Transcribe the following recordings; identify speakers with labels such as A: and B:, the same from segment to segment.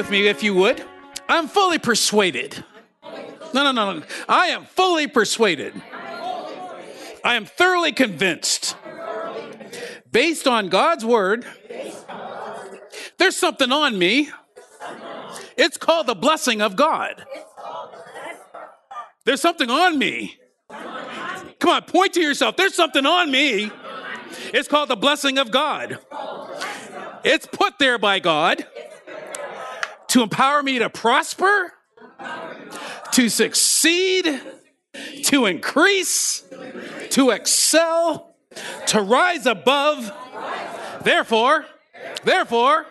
A: with me if you would. I'm fully persuaded. No, no, no, no. I am fully persuaded. I am thoroughly convinced. Based on God's word, there's something on me. It's called the blessing of God. There's something on me. Come on, point to yourself. There's something on me. It's called the blessing of God. It's put there by God to empower me to prosper, to succeed, to increase, to excel, to rise above. Therefore, therefore,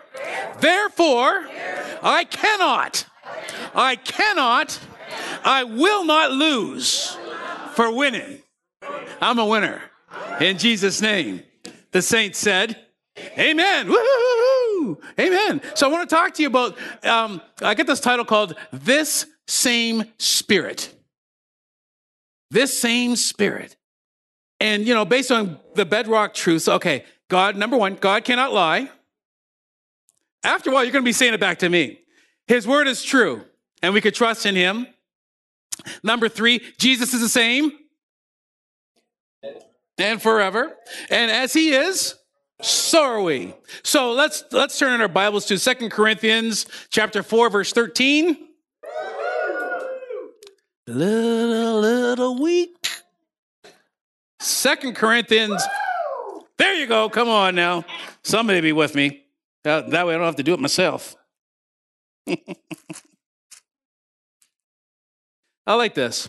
A: therefore, I cannot, I cannot, I will not lose for winning. I'm a winner in Jesus' name. The saints said, Amen. Amen. So I want to talk to you about, um, I get this title called This Same Spirit. This same spirit. And, you know, based on the bedrock truths, okay, God, number one, God cannot lie. After a while, you're going to be saying it back to me. His word is true, and we could trust in him. Number three, Jesus is the same and forever. And as he is, so are we. So let's let's turn in our Bibles to Second Corinthians chapter 4, verse 13. Little, little weak. Second Corinthians. There you go. Come on now. Somebody be with me. That, that way I don't have to do it myself. I like this.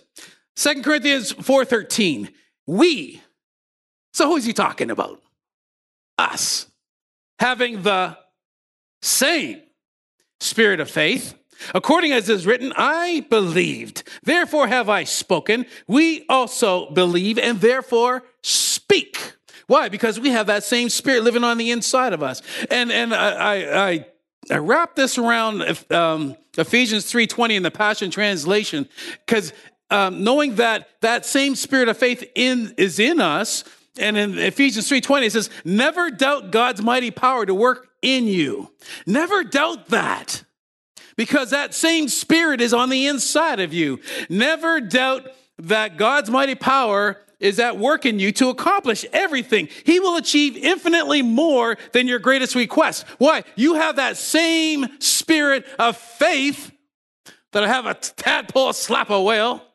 A: Second Corinthians 4:13. We. So who is he talking about? Us. Having the same spirit of faith. According as is written, I believed, therefore have I spoken. We also believe and therefore speak. Why? Because we have that same spirit living on the inside of us. And and I I, I wrap this around um, Ephesians three twenty in the Passion Translation, because um, knowing that that same spirit of faith in is in us, and in Ephesians 3:20 it says, "Never doubt God's mighty power to work in you. Never doubt that." Because that same spirit is on the inside of you. Never doubt that God's mighty power is at work in you to accomplish everything. He will achieve infinitely more than your greatest request. Why? You have that same spirit of faith that I have a tadpole slap a whale.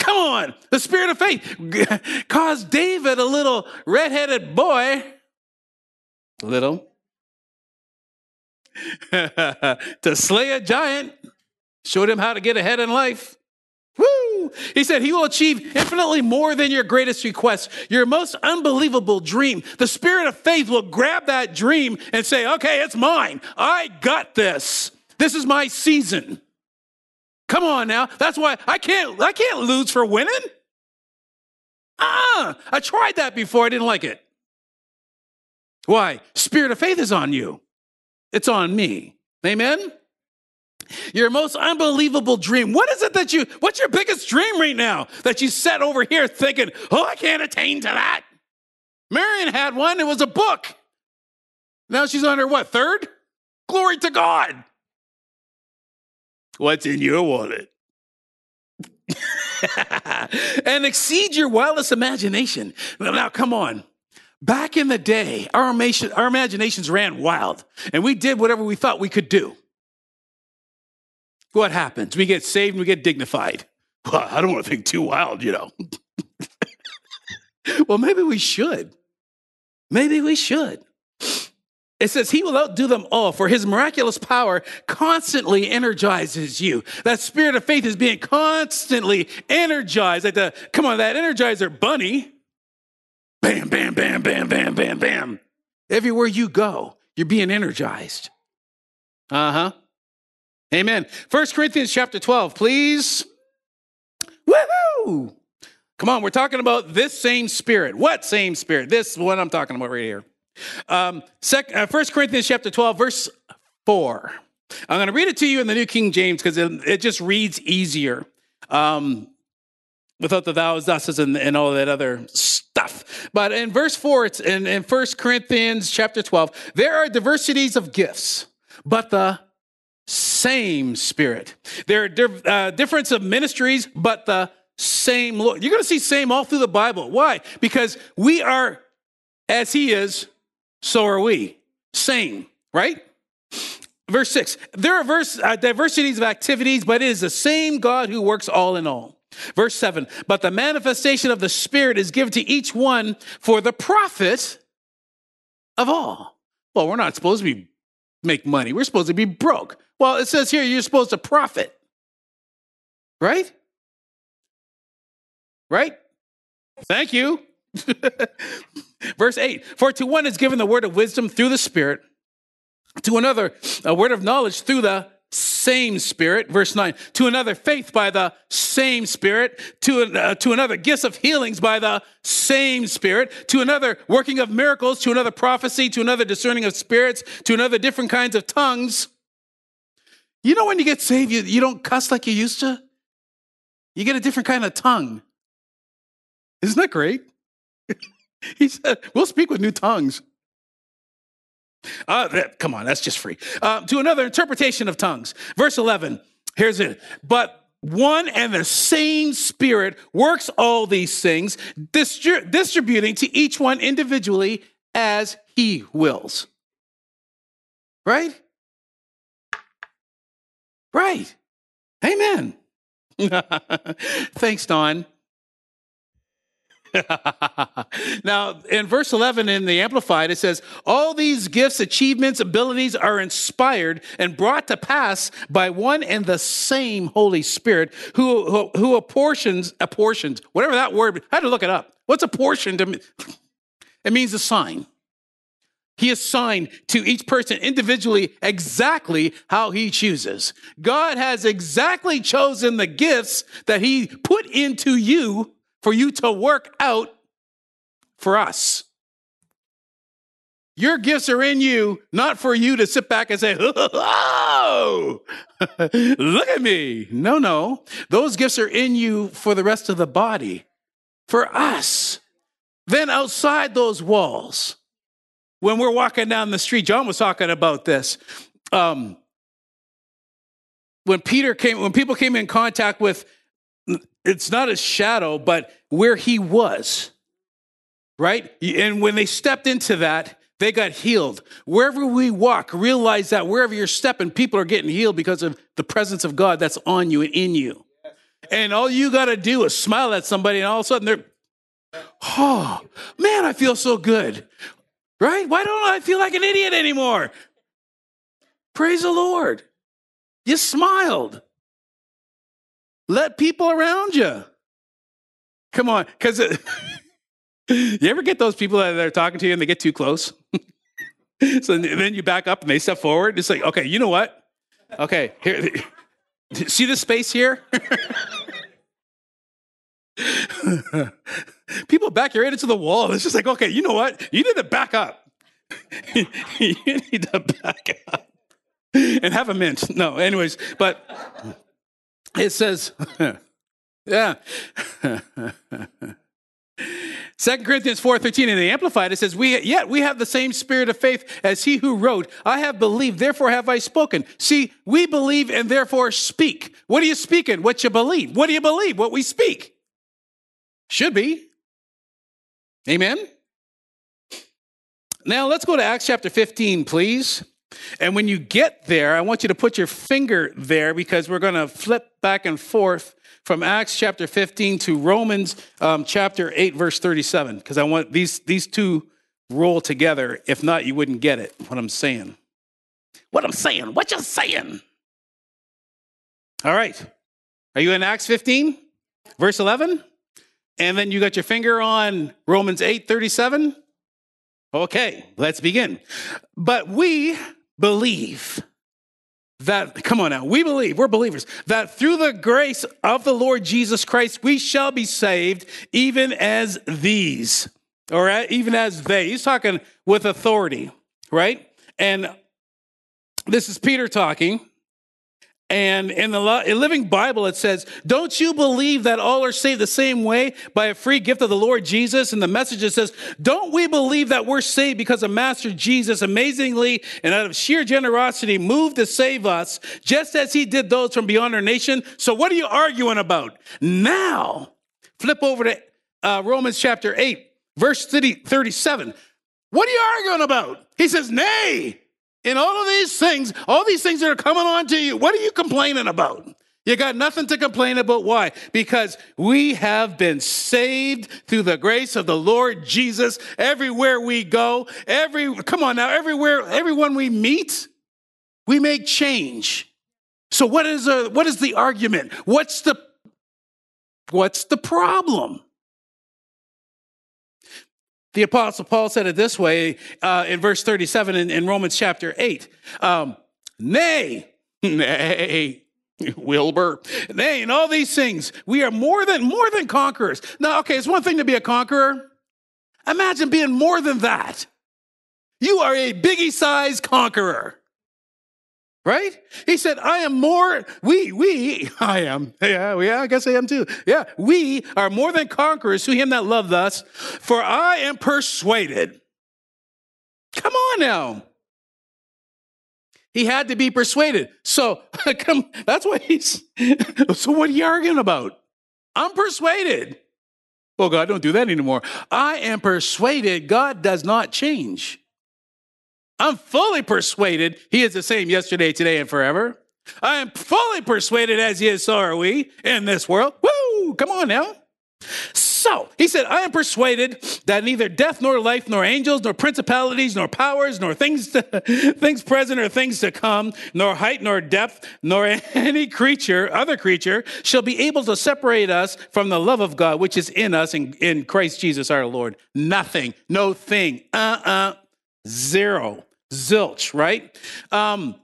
A: Come on, the spirit of faith caused David, a little redheaded boy, little, to slay a giant, showed him how to get ahead in life. Woo! He said he will achieve infinitely more than your greatest request, your most unbelievable dream. The spirit of faith will grab that dream and say, okay, it's mine. I got this. This is my season. Come on now. That's why I can't I can't lose for winning. Ah, I tried that before. I didn't like it. Why? Spirit of faith is on you. It's on me. Amen. Your most unbelievable dream. What is it that you, what's your biggest dream right now that you set over here thinking, oh, I can't attain to that? Marion had one, it was a book. Now she's on her what, third? Glory to God. What's in your wallet? and exceed your wildest imagination. Now, come on. Back in the day, our, our imaginations ran wild, and we did whatever we thought we could do. What happens? We get saved and we get dignified. Well, I don't want to think too wild, you know. well, maybe we should. Maybe we should. It says he will outdo them all, for his miraculous power constantly energizes you. That spirit of faith is being constantly energized. Like the, come on, that energizer bunny. Bam, bam, bam, bam, bam, bam, bam. Everywhere you go, you're being energized. Uh huh. Amen. First Corinthians chapter 12, please. Woohoo! Come on, we're talking about this same spirit. What same spirit? This one I'm talking about right here. Um, sec, uh, 1 Corinthians chapter 12, verse 4. I'm going to read it to you in the New King James because it, it, just reads easier um, without the thous, thuses, and, and, all that other stuff. But in verse 4, it's in, in 1 Corinthians chapter 12, there are diversities of gifts, but the same Spirit. There are uh, difference of ministries, but the same Lord. You're going to see same all through the Bible. Why? Because we are as He is, so are we. Same, right? Verse six. There are verse, uh, diversities of activities, but it is the same God who works all in all. Verse seven. But the manifestation of the Spirit is given to each one for the profit of all. Well, we're not supposed to be make money. We're supposed to be broke. Well, it says here you're supposed to profit. Right? Right? Thank you. Verse 8 For to one is given the word of wisdom through the Spirit, to another, a word of knowledge through the same Spirit. Verse 9 To another, faith by the same Spirit. To, uh, to another, gifts of healings by the same Spirit. To another, working of miracles. To another, prophecy. To another, discerning of spirits. To another, different kinds of tongues. You know, when you get saved, you, you don't cuss like you used to? You get a different kind of tongue. Isn't that great? he said, We'll speak with new tongues. Uh, that, come on, that's just free. Uh, to another interpretation of tongues. Verse 11, here's it. But one and the same Spirit works all these things, distri- distributing to each one individually as he wills. Right? Right. Amen. Thanks, Don. now, in verse 11 in the Amplified, it says, All these gifts, achievements, abilities are inspired and brought to pass by one and the same Holy Spirit who, who, who apportions, apportions, whatever that word, I had to look it up. What's apportion to? It means a sign. He assigned to each person individually exactly how he chooses. God has exactly chosen the gifts that he put into you for you to work out for us. Your gifts are in you, not for you to sit back and say, Oh, look at me. No, no. Those gifts are in you for the rest of the body, for us. Then outside those walls, when we're walking down the street, John was talking about this. Um, when Peter came, when people came in contact with, it's not a shadow, but where he was, right? And when they stepped into that, they got healed. Wherever we walk, realize that wherever you're stepping, people are getting healed because of the presence of God that's on you and in you. And all you got to do is smile at somebody, and all of a sudden they're, oh, man, I feel so good. Right? Why don't I feel like an idiot anymore? Praise the Lord. You smiled. Let people around you. Come on, because you ever get those people that are talking to you and they get too close? so then you back up and they step forward. It's like, okay, you know what? Okay, here, see this space here? people back your right into the wall. It's just like, okay, you know what? You need to back up. you need to back up and have a mint. No, anyways, but it says, yeah. Second Corinthians 4:13 in the Amplified, it says, we, Yet we have the same spirit of faith as he who wrote, I have believed, therefore have I spoken. See, we believe and therefore speak. What are you speaking? What you believe. What do you believe? What we speak. Should be. Amen? Now let's go to Acts chapter 15, please. And when you get there, I want you to put your finger there because we're going to flip back and forth from Acts chapter 15 to Romans um, chapter 8, verse 37, because I want these, these two roll together. If not, you wouldn't get it, what I'm saying. What I'm saying, what you're saying? All right. Are you in Acts 15, verse 11? And then you got your finger on Romans 8, 37? Okay, let's begin. But we believe that, come on now, we believe, we're believers, that through the grace of the Lord Jesus Christ, we shall be saved, even as these, or even as they. He's talking with authority, right? And this is Peter talking. And in the Living Bible, it says, Don't you believe that all are saved the same way by a free gift of the Lord Jesus? And the message it says, Don't we believe that we're saved because of Master Jesus amazingly and out of sheer generosity moved to save us, just as he did those from beyond our nation? So what are you arguing about? Now, flip over to uh, Romans chapter 8, verse 30, 37. What are you arguing about? He says, Nay, in all of these things, all these things that are coming on to you, what are you complaining about? You got nothing to complain about. Why? Because we have been saved through the grace of the Lord Jesus everywhere we go. Every, come on now, everywhere, everyone we meet, we make change. So what is, a, what is the argument? What's the, what's the problem? The Apostle Paul said it this way uh, in verse 37 in, in Romans chapter 8. Um, nay, nay, Wilbur, nay, in all these things, we are more than more than conquerors. Now, okay, it's one thing to be a conqueror. Imagine being more than that. You are a biggie sized conqueror. Right? He said, I am more, we, we, I am. Yeah, yeah, I guess I am too. Yeah, we are more than conquerors to him that loved us, for I am persuaded. Come on now. He had to be persuaded. So, come, that's what he's, so what are you arguing about? I'm persuaded. Oh, God, don't do that anymore. I am persuaded God does not change. I'm fully persuaded he is the same yesterday, today, and forever. I am fully persuaded as he is, so are we in this world. Woo! Come on now. So he said, I am persuaded that neither death nor life, nor angels, nor principalities, nor powers, nor things, to, things present or things to come, nor height nor depth, nor any creature, other creature, shall be able to separate us from the love of God, which is in us in, in Christ Jesus our Lord. Nothing, no thing, uh uh, zero zilch, right? Um,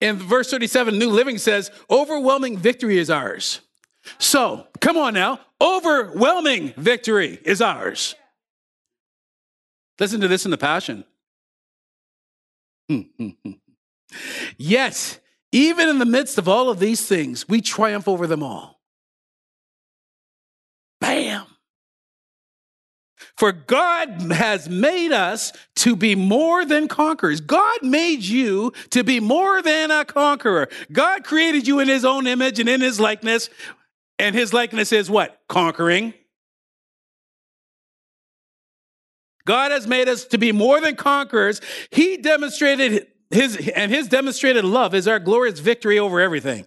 A: in verse 37, New Living says, overwhelming victory is ours. So, come on now, overwhelming victory is ours. Listen to this in the Passion. Yet, even in the midst of all of these things, we triumph over them all. Bam! For God has made us to be more than conquerors. God made you to be more than a conqueror. God created you in his own image and in his likeness. And his likeness is what? Conquering. God has made us to be more than conquerors. He demonstrated his, and his demonstrated love is our glorious victory over everything.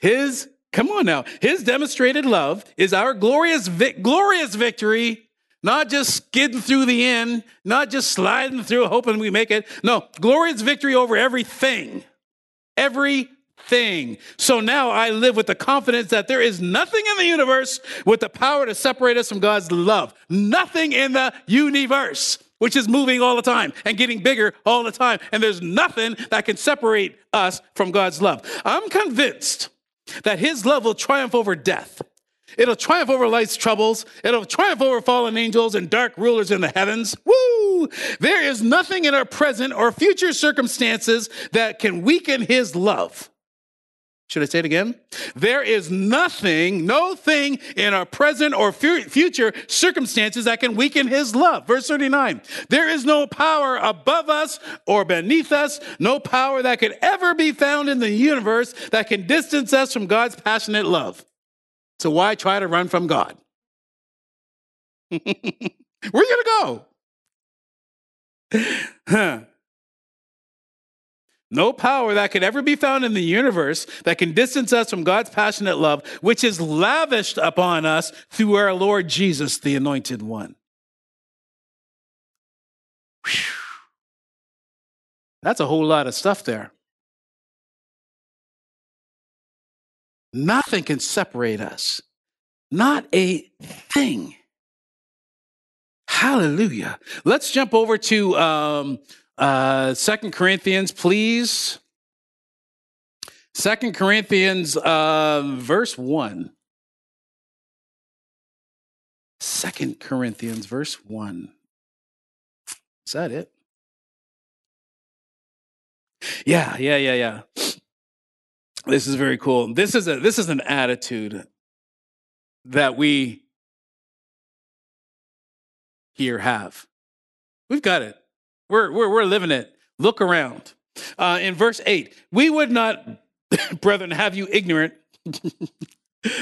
A: His Come on now. His demonstrated love is our glorious, vi- glorious victory, not just skidding through the end, not just sliding through hoping we make it. No, glorious victory over everything. Everything. So now I live with the confidence that there is nothing in the universe with the power to separate us from God's love. Nothing in the universe which is moving all the time and getting bigger all the time. And there's nothing that can separate us from God's love. I'm convinced that his love will triumph over death. It'll triumph over life's troubles. It'll triumph over fallen angels and dark rulers in the heavens. Woo! There is nothing in our present or future circumstances that can weaken his love. Should I say it again? There is nothing, no thing in our present or future circumstances that can weaken his love. Verse 39. There is no power above us or beneath us, no power that could ever be found in the universe that can distance us from God's passionate love. So why try to run from God? Where are you going to go? Huh. No power that could ever be found in the universe that can distance us from God's passionate love, which is lavished upon us through our Lord Jesus, the Anointed One. Whew. That's a whole lot of stuff there. Nothing can separate us, not a thing. Hallelujah. Let's jump over to um, uh, Second Corinthians, please. Second Corinthians, uh, verse one. Second Corinthians, verse one. Is that it? Yeah, yeah, yeah, yeah. This is very cool. This is a this is an attitude that we here have. We've got it. We're we're, we're living it. Look around. Uh, in verse eight, we would not, brethren, have you ignorant.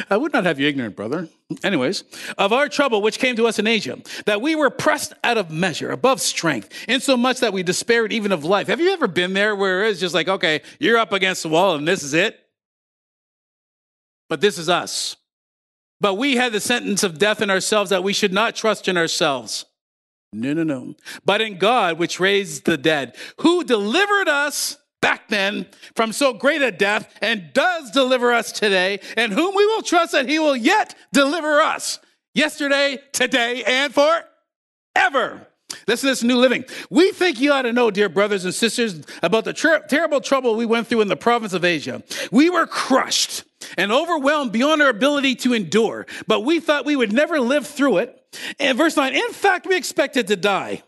A: I would not have you ignorant, brother. Anyways, of our trouble which came to us in Asia, that we were pressed out of measure, above strength, insomuch that we despaired even of life. Have you ever been there where it's just like, okay, you're up against the wall and this is it? But this is us. But we had the sentence of death in ourselves that we should not trust in ourselves. No, no, no. But in God, which raised the dead, who delivered us back then from so great a death and does deliver us today, and whom we will trust that he will yet deliver us yesterday, today, and forever. Listen to this new living. We think you ought to know, dear brothers and sisters, about the ter- terrible trouble we went through in the province of Asia. We were crushed and overwhelmed beyond our ability to endure, but we thought we would never live through it. And verse 9, in fact, we expected to die.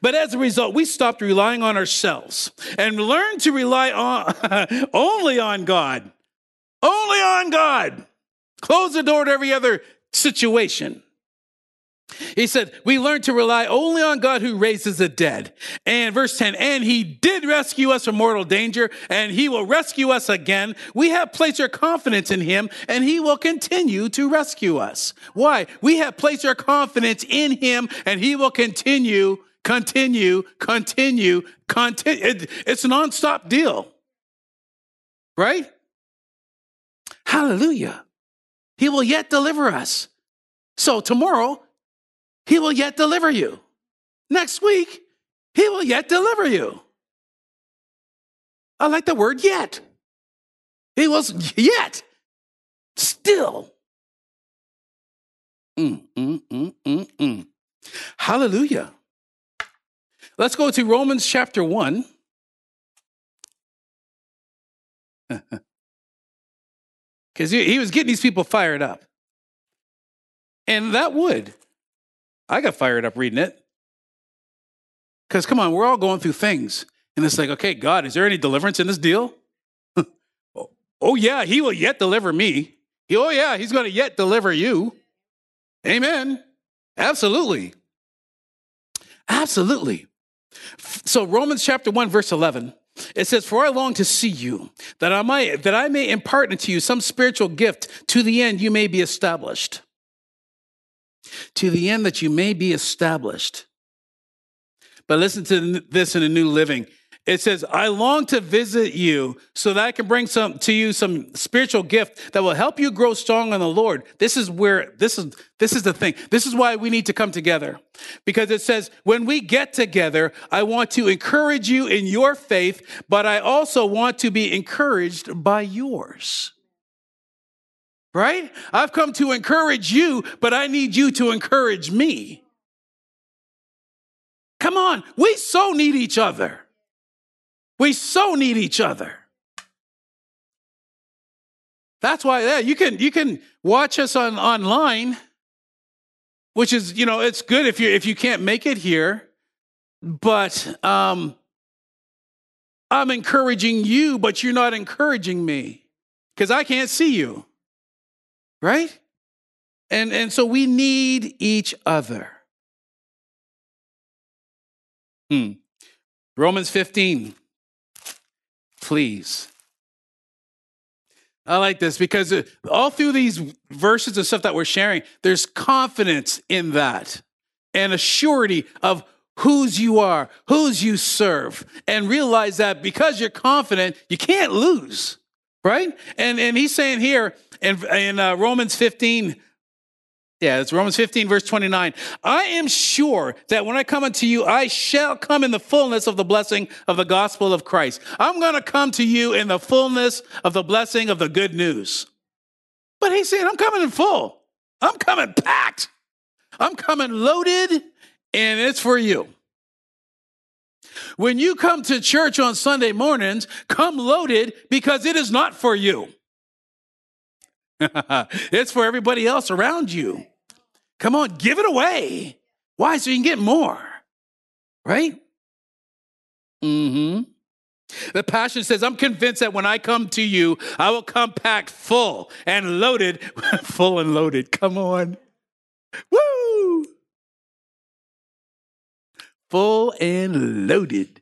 A: But as a result, we stopped relying on ourselves and learned to rely on only on God. Only on God. Close the door to every other situation. He said, We learned to rely only on God who raises the dead. And verse 10, and he did rescue us from mortal danger, and he will rescue us again. We have placed our confidence in him, and he will continue to rescue us. Why? We have placed our confidence in him, and he will continue continue, continue, continue. It, it's a nonstop deal. Right? Hallelujah. He will yet deliver us. So tomorrow, he will yet deliver you. Next week, he will yet deliver you. I like the word yet. He was yet, still. Mm, mm, mm, mm, mm. Hallelujah. Let's go to Romans chapter 1. Because he, he was getting these people fired up. And that would. I got fired up reading it. Because come on, we're all going through things. And it's like, okay, God, is there any deliverance in this deal? Oh, oh, yeah, he will yet deliver me. oh, yeah, he's going to yet deliver you. Amen. Absolutely. Absolutely. So Romans chapter 1 verse 11 it says for I long to see you that I might that I may impart into you some spiritual gift. To the end you may be established. To the end that you may be established. But listen to this in a new living it says, I long to visit you so that I can bring some to you some spiritual gift that will help you grow strong in the Lord. This is where this is this is the thing. This is why we need to come together. Because it says, when we get together, I want to encourage you in your faith, but I also want to be encouraged by yours. Right? I've come to encourage you, but I need you to encourage me. Come on, we so need each other. We so need each other. That's why yeah, you can you can watch us on online, which is you know it's good if you if you can't make it here, but um, I'm encouraging you, but you're not encouraging me because I can't see you, right? And and so we need each other. Hmm. Romans 15 please. I like this because uh, all through these verses and stuff that we're sharing, there's confidence in that and a surety of whose you are, whose you serve, and realize that because you're confident, you can't lose, right? And and he's saying here in, in uh, Romans 15, yeah, it's Romans 15, verse 29. I am sure that when I come unto you, I shall come in the fullness of the blessing of the gospel of Christ. I'm going to come to you in the fullness of the blessing of the good news. But he's saying, I'm coming in full. I'm coming packed. I'm coming loaded, and it's for you. When you come to church on Sunday mornings, come loaded because it is not for you. it's for everybody else around you. Come on, give it away. Why? So you can get more. Right? Mm-hmm. The Passion says, I'm convinced that when I come to you, I will come packed full and loaded. full and loaded. Come on. Woo! Full and loaded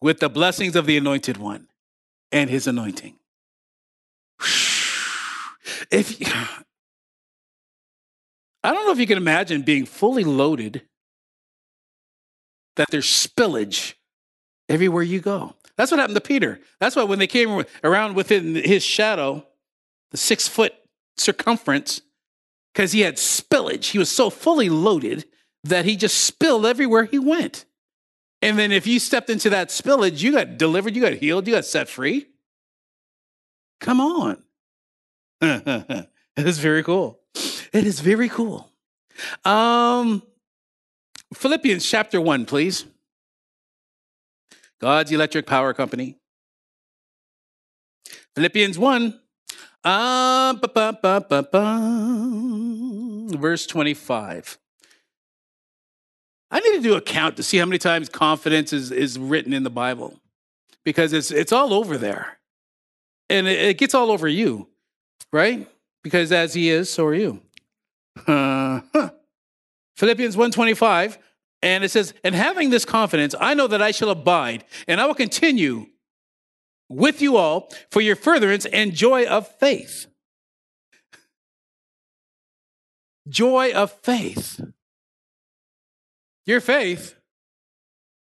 A: with the blessings of the anointed one and his anointing. If I don't know if you can imagine being fully loaded, that there's spillage everywhere you go. That's what happened to Peter. That's why when they came around within his shadow, the six foot circumference, because he had spillage, he was so fully loaded that he just spilled everywhere he went. And then if you stepped into that spillage, you got delivered, you got healed, you got set free. Come on. is very cool. It is very cool. Um, Philippians chapter 1, please. God's electric power company. Philippians 1, uh, verse 25. I need to do a count to see how many times confidence is, is written in the Bible because it's, it's all over there. And it, it gets all over you, right? Because as he is, so are you. Uh, huh. Philippians 125, and it says, And having this confidence, I know that I shall abide, and I will continue with you all for your furtherance and joy of faith. Joy of faith. Your faith.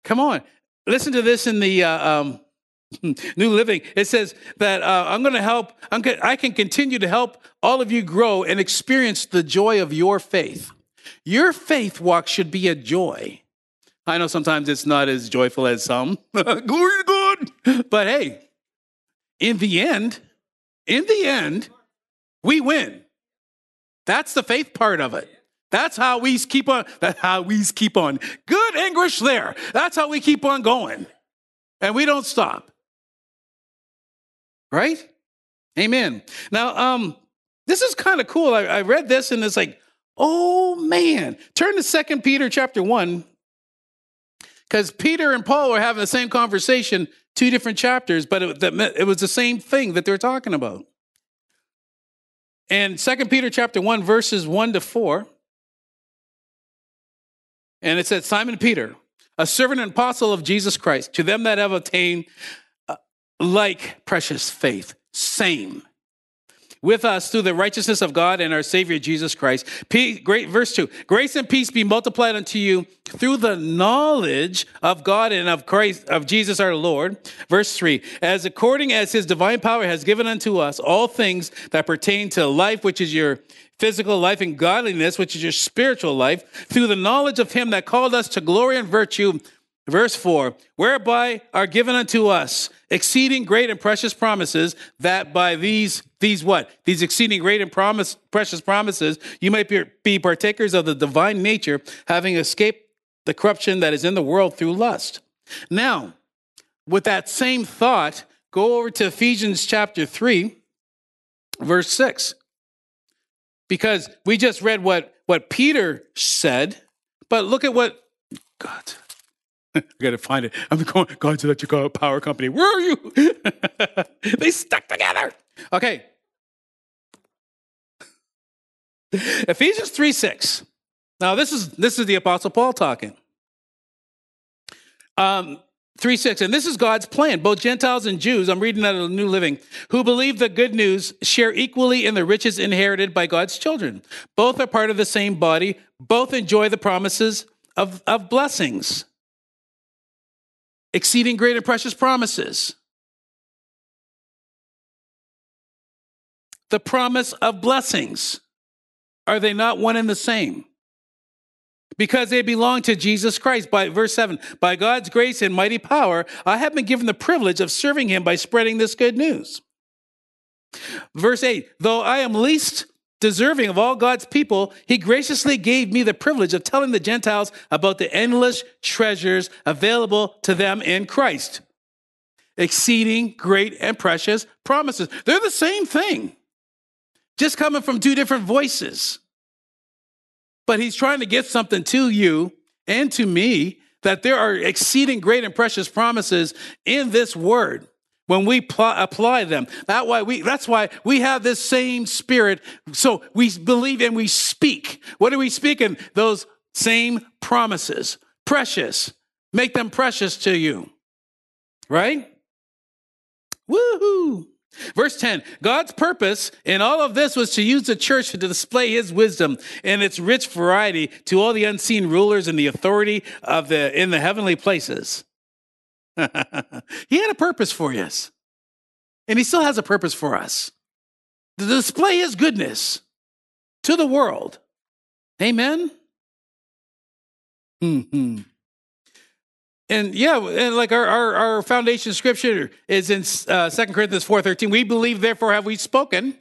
A: Come on. Listen to this in the uh, um, New Living. It says that uh, I'm going to help, I'm gonna, I can continue to help all of you grow and experience the joy of your faith. Your faith walk should be a joy. I know sometimes it's not as joyful as some. Glory to God. But hey, in the end, in the end, we win. That's the faith part of it. That's how we keep on. That's how we keep on. Good English there. That's how we keep on going. And we don't stop. Right? Amen. Now, um, this is kind of cool. I, I read this and it's like, oh man. Turn to Second Peter chapter 1. Because Peter and Paul were having the same conversation, two different chapters, but it, it was the same thing that they're talking about. And Second Peter chapter 1, verses 1 to 4. And it said, Simon Peter, a servant and apostle of Jesus Christ, to them that have obtained like precious faith, same with us through the righteousness of God and our Savior Jesus Christ. Great verse two. Grace and peace be multiplied unto you through the knowledge of God and of Christ of Jesus our Lord. Verse three. As according as his divine power has given unto us all things that pertain to life, which is your physical life and godliness, which is your spiritual life, through the knowledge of him that called us to glory and virtue. Verse 4 Whereby are given unto us exceeding great and precious promises, that by these, these what? These exceeding great and promise, precious promises, you might be, be partakers of the divine nature, having escaped the corruption that is in the world through lust. Now, with that same thought, go over to Ephesians chapter 3, verse 6 because we just read what, what Peter said, but look at what God. I gotta find it. I'm going, God's electric power company. Where are you? they stuck together. Okay. Ephesians 3 6. Now, this is this is the Apostle Paul talking. Um, 3 6. And this is God's plan. Both Gentiles and Jews, I'm reading out of the New Living, who believe the good news share equally in the riches inherited by God's children. Both are part of the same body. Both enjoy the promises of, of blessings, exceeding great and precious promises. The promise of blessings. Are they not one and the same? because they belong to Jesus Christ. By verse 7, by God's grace and mighty power, I have been given the privilege of serving him by spreading this good news. Verse 8, though I am least deserving of all God's people, he graciously gave me the privilege of telling the Gentiles about the endless treasures available to them in Christ. Exceeding great and precious promises. They're the same thing, just coming from two different voices but he's trying to get something to you and to me that there are exceeding great and precious promises in this word when we pl- apply them. That why we, that's why we have this same spirit. So we believe and we speak. What are we speaking? Those same promises. Precious. Make them precious to you. Right? Woohoo! Verse 10 God's purpose in all of this was to use the church to display his wisdom and its rich variety to all the unseen rulers and the authority of the in the heavenly places. he had a purpose for us. And he still has a purpose for us. To display his goodness to the world. Amen. hmm and yeah, and like our, our, our foundation scripture is in uh, 2 Corinthians 4.13. We believe, therefore, have we spoken.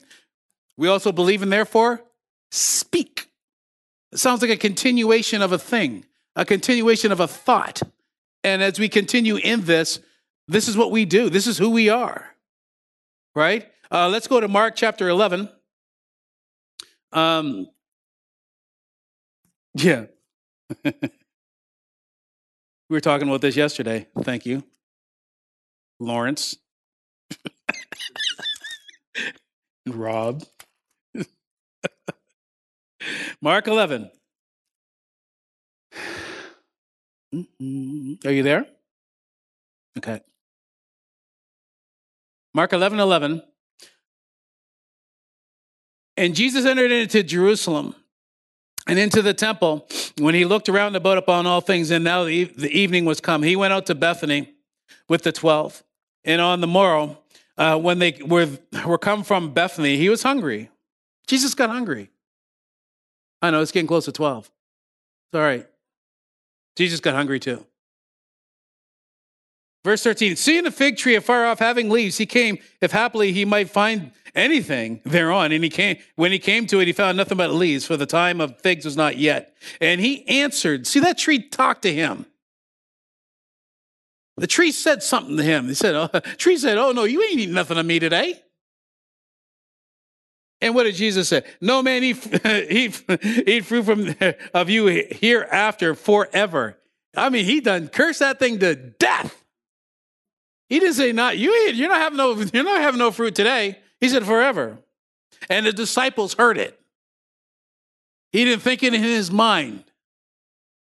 A: We also believe and therefore speak. It sounds like a continuation of a thing, a continuation of a thought. And as we continue in this, this is what we do. This is who we are. Right? Uh, let's go to Mark chapter 11. Um, yeah. We were talking about this yesterday. Thank you, Lawrence. Rob. Mark 11. Are you there? Okay. Mark 11 11. And Jesus entered into Jerusalem and into the temple. When he looked around about upon all things, and now the, the evening was come, he went out to Bethany with the twelve. And on the morrow, uh, when they were, were come from Bethany, he was hungry. Jesus got hungry. I know it's getting close to 12. It's all right. Jesus got hungry too. Verse 13, seeing a fig tree afar off having leaves, he came, if happily he might find anything thereon. And he came, when he came to it, he found nothing but leaves, for the time of figs was not yet. And he answered, see, that tree talked to him. The tree said something to him. He said, oh, tree said, Oh no, you ain't eating nothing of me today. And what did Jesus say? No man eat, eat, eat fruit from of you hereafter forever. I mean, he done cursed that thing to death. He didn't say not you eat, you're not having no you're not having no fruit today. He said, forever. And the disciples heard it. He didn't think it in his mind.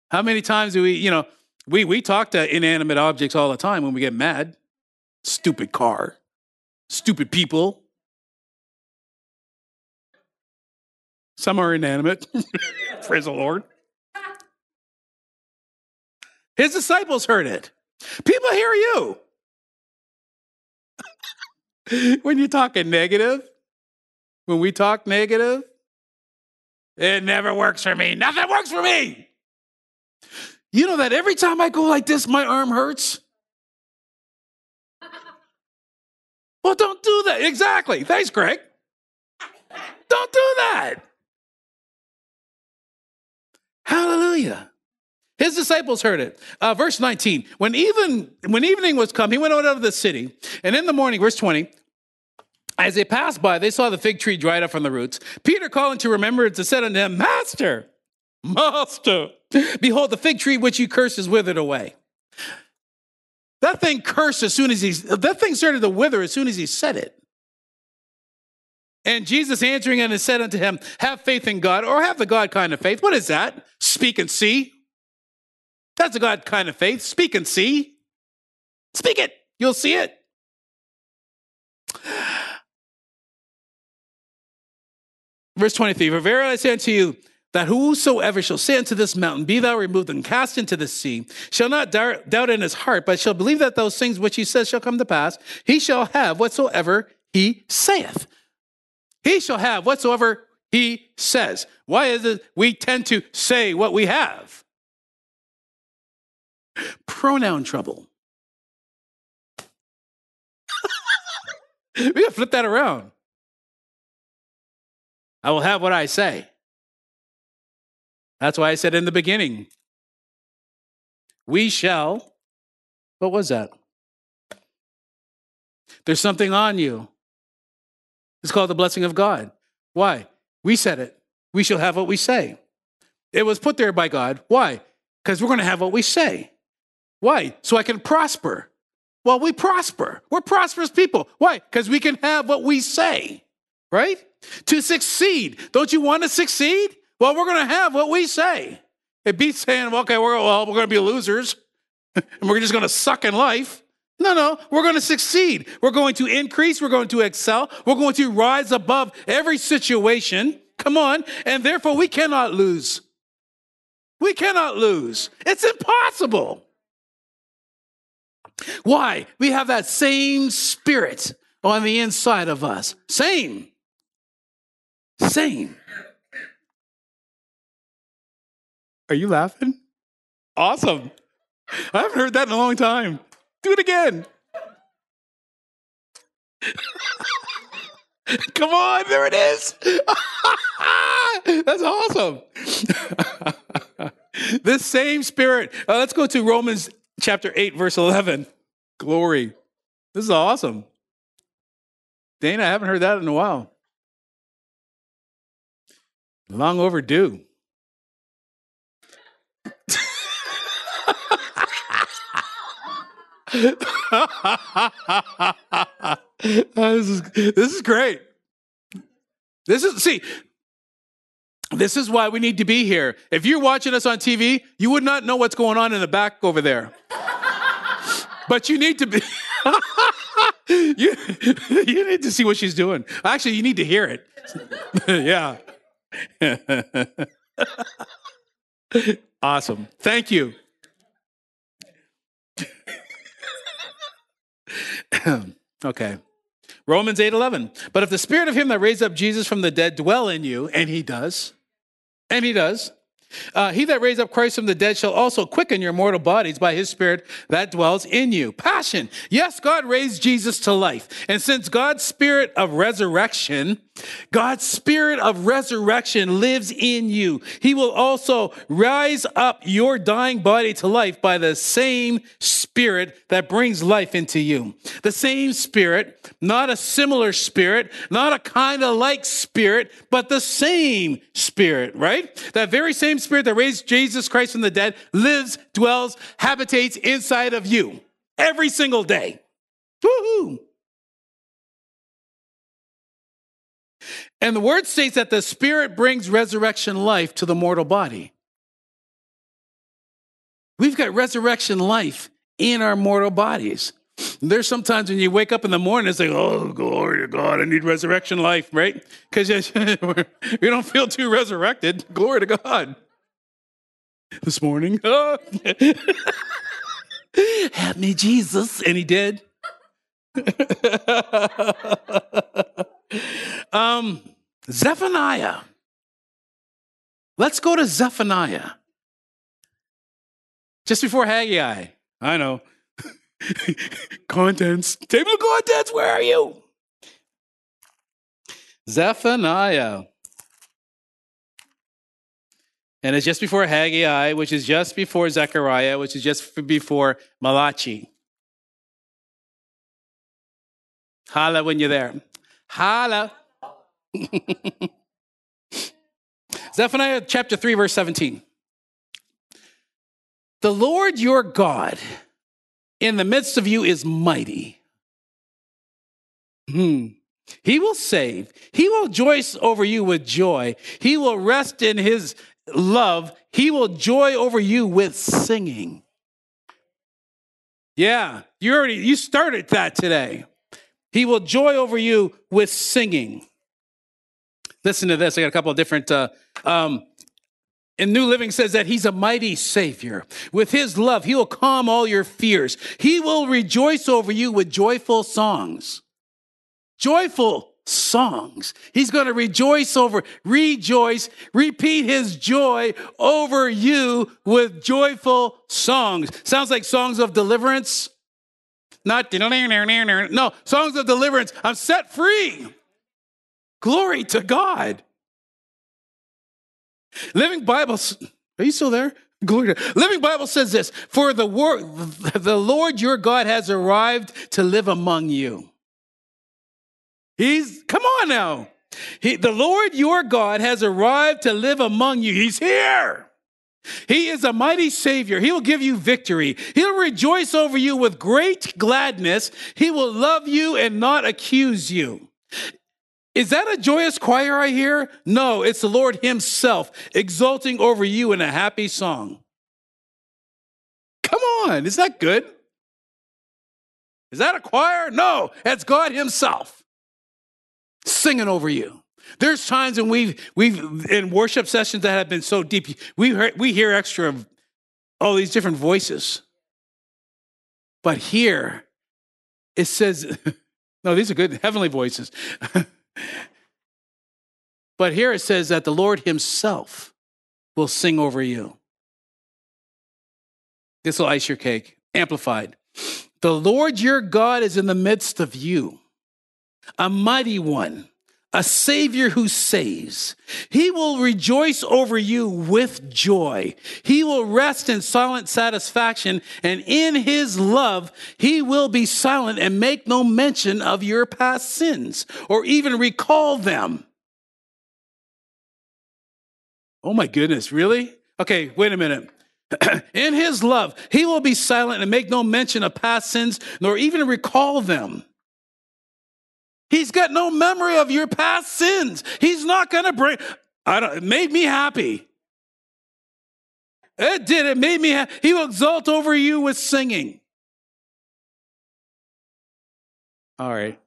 A: How many times do we, you know, we, we talk to inanimate objects all the time when we get mad. Stupid car, stupid people. Some are inanimate. Praise the Lord. His disciples heard it. People hear you. when you're talking negative, when we talk negative, it never works for me. Nothing works for me. You know that every time I go like this, my arm hurts? Well, don't do that. Exactly. Thanks, Greg. Don't do that. Hallelujah. His disciples heard it. Uh, verse 19. When even when evening was come, he went out of the city, and in the morning, verse 20, as they passed by, they saw the fig tree dried up from the roots. Peter, calling to remembrance, and said unto him, Master, Master, behold, the fig tree which you cursed is withered away. That thing cursed as soon as he, that thing started to wither as soon as he said it. And Jesus answering and said unto him, Have faith in God, or have the God kind of faith. What is that? Speak and see. That's a God kind of faith. Speak and see. Speak it. You'll see it. Verse 23 For verily I say unto you, that whosoever shall say unto this mountain, Be thou removed and cast into the sea, shall not doubt in his heart, but shall believe that those things which he says shall come to pass, he shall have whatsoever he saith. He shall have whatsoever he says. Why is it we tend to say what we have? Pronoun trouble. we gotta flip that around. I will have what I say. That's why I said in the beginning, we shall. What was that? There's something on you. It's called the blessing of God. Why? We said it. We shall have what we say. It was put there by God. Why? Because we're going to have what we say. Why? So I can prosper. Well, we prosper. We're prosperous people. Why? Because we can have what we say, right? To succeed. Don't you want to succeed? Well, we're going to have what we say. It beats saying, okay, we're, well, we're going to be losers and we're just going to suck in life. No, no, we're going to succeed. We're going to increase. We're going to excel. We're going to rise above every situation. Come on. And therefore, we cannot lose. We cannot lose. It's impossible. Why? We have that same spirit on the inside of us. Same. Same. Are you laughing? Awesome. I haven't heard that in a long time. Do it again. Come on, there it is. That's awesome. this same spirit. Uh, let's go to Romans chapter 8, verse 11. Glory. This is awesome. Dana, I haven't heard that in a while. Long overdue. This is this is great. This is see. This is why we need to be here. If you're watching us on TV, you would not know what's going on in the back over there. but you need to be. you, you need to see what she's doing. Actually, you need to hear it. yeah. awesome. Thank you. okay. Romans 8:11. But if the spirit of him that raised up Jesus from the dead dwell in you, and he does, and he does, uh, he that raised up Christ from the dead shall also quicken your mortal bodies by his spirit that dwells in you. Passion. Yes, God raised Jesus to life. And since God's spirit of resurrection, God's spirit of resurrection lives in you, he will also rise up your dying body to life by the same spirit that brings life into you. The same spirit, not a similar spirit, not a kind of like spirit, but the same spirit, right? That very same spirit that raised Jesus Christ from the dead lives, dwells, habitates inside of you every single day. Woohoo! And the word states that the spirit brings resurrection life to the mortal body. We've got resurrection life in our mortal bodies. There's sometimes when you wake up in the morning, it's like, oh, glory to God, I need resurrection life, right? Because we don't feel too resurrected. Glory to God this morning. Help me, Jesus. And he did. um, Zephaniah. Let's go to Zephaniah. Just before Haggai. I know. contents. Table of contents, where are you? Zephaniah. And it's just before Haggai, which is just before Zechariah, which is just before Malachi. Holla when you're there. Holla. Zephaniah chapter 3, verse 17. The Lord your God in the midst of you is mighty. Hmm. He will save. He will rejoice over you with joy. He will rest in his love, he will joy over you with singing. Yeah, you already you started that today. He will joy over you with singing. Listen to this. I got a couple of different. Uh, um, and New Living says that he's a mighty Savior. With his love, he will calm all your fears. He will rejoice over you with joyful songs. Joyful songs. He's going to rejoice over, rejoice, repeat his joy over you with joyful songs. Sounds like songs of deliverance. Not, no, songs of deliverance. I'm set free. Glory to God. Living Bible, are you still there? Glory to Living Bible says this, for the the Lord your God has arrived to live among you. He's, come on now. He, the Lord your God has arrived to live among you. He's here. He is a mighty Savior. He will give you victory. He'll rejoice over you with great gladness. He will love you and not accuse you. Is that a joyous choir I hear? No, it's the Lord Himself exulting over you in a happy song. Come on, is that good? Is that a choir? No, that's God Himself singing over you. There's times when we've we've in worship sessions that have been so deep, we hear, we hear extra of all these different voices. But here it says, no, these are good heavenly voices. but here it says that the Lord Himself will sing over you. This will ice your cake. Amplified. The Lord your God is in the midst of you, a mighty one a Savior who saves. He will rejoice over you with joy. He will rest in silent satisfaction, and in His love, He will be silent and make no mention of your past sins or even recall them. Oh my goodness, really? Okay, wait a minute. in His love, He will be silent and make no mention of past sins nor even recall them. He's got no memory of your past sins. He's not going to bring. I don't. It made me happy. It did. It made me. Ha- he will exult over you with singing. All right.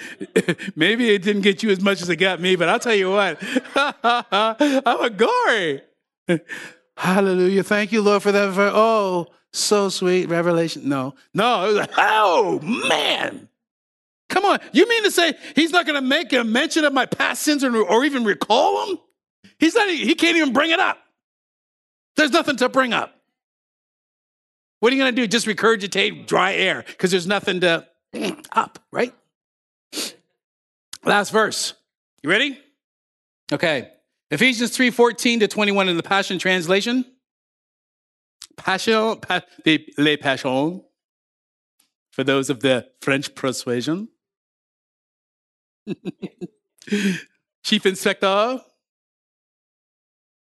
A: Maybe it didn't get you as much as it got me, but I'll tell you what. I'm a gory. Hallelujah. Thank you, Lord, for that. Oh, so sweet revelation. No, no. Oh, man. Come on. You mean to say he's not going to make a mention of my past sins or, or even recall them? He's not, he can't even bring it up. There's nothing to bring up. What are you going to do? Just regurgitate dry air because there's nothing to mm, up, right? Last verse. You ready? Okay. Ephesians 3 14 to 21 in the Passion Translation. Passion, pa, les passions, for those of the French persuasion. Chief Inspector.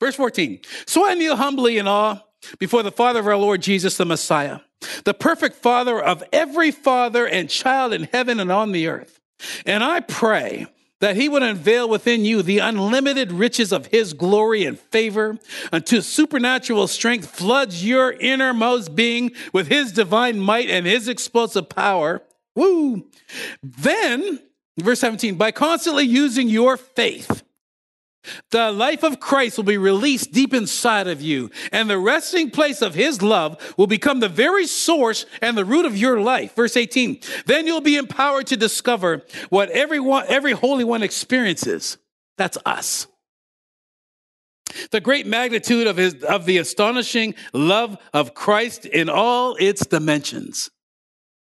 A: Verse 14. So I kneel humbly in awe before the Father of our Lord Jesus, the Messiah, the perfect Father of every father and child in heaven and on the earth. And I pray that he would unveil within you the unlimited riches of his glory and favor until supernatural strength floods your innermost being with his divine might and his explosive power. Woo! Then Verse 17, by constantly using your faith, the life of Christ will be released deep inside of you, and the resting place of his love will become the very source and the root of your life. Verse 18, then you'll be empowered to discover what everyone, every Holy One experiences. That's us. The great magnitude of, his, of the astonishing love of Christ in all its dimensions.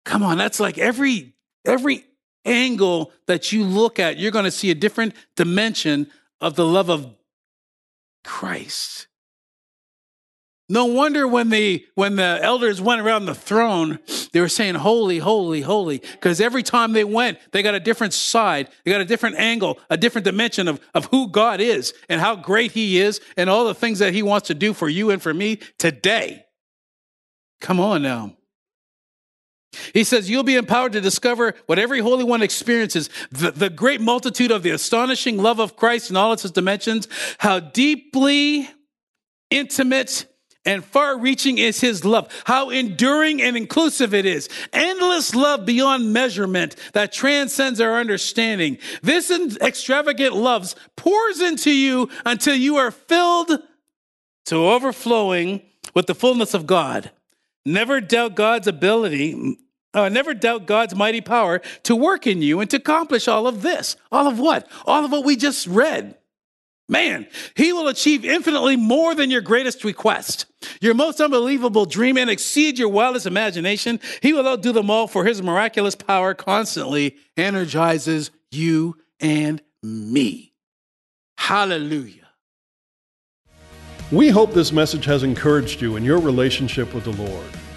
A: Come on, that's like every, every angle that you look at, you're going to see a different dimension of the love of Christ. No wonder when the when the elders went around the throne, they were saying holy, holy, holy. Because every time they went, they got a different side, they got a different angle, a different dimension of, of who God is and how great He is and all the things that He wants to do for you and for me today. Come on now. He says, You'll be empowered to discover what every Holy One experiences the, the great multitude of the astonishing love of Christ in all its dimensions, how deeply intimate and far reaching is his love, how enduring and inclusive it is. Endless love beyond measurement that transcends our understanding. This extravagant love pours into you until you are filled to overflowing with the fullness of God. Never doubt God's ability, uh, never doubt God's mighty power to work in you and to accomplish all of this. All of what? All of what we just read. Man, he will achieve infinitely more than your greatest request, your most unbelievable dream, and exceed your wildest imagination. He will outdo them all, for his miraculous power constantly energizes you and me. Hallelujah.
B: We hope this message has encouraged you in your relationship with the Lord.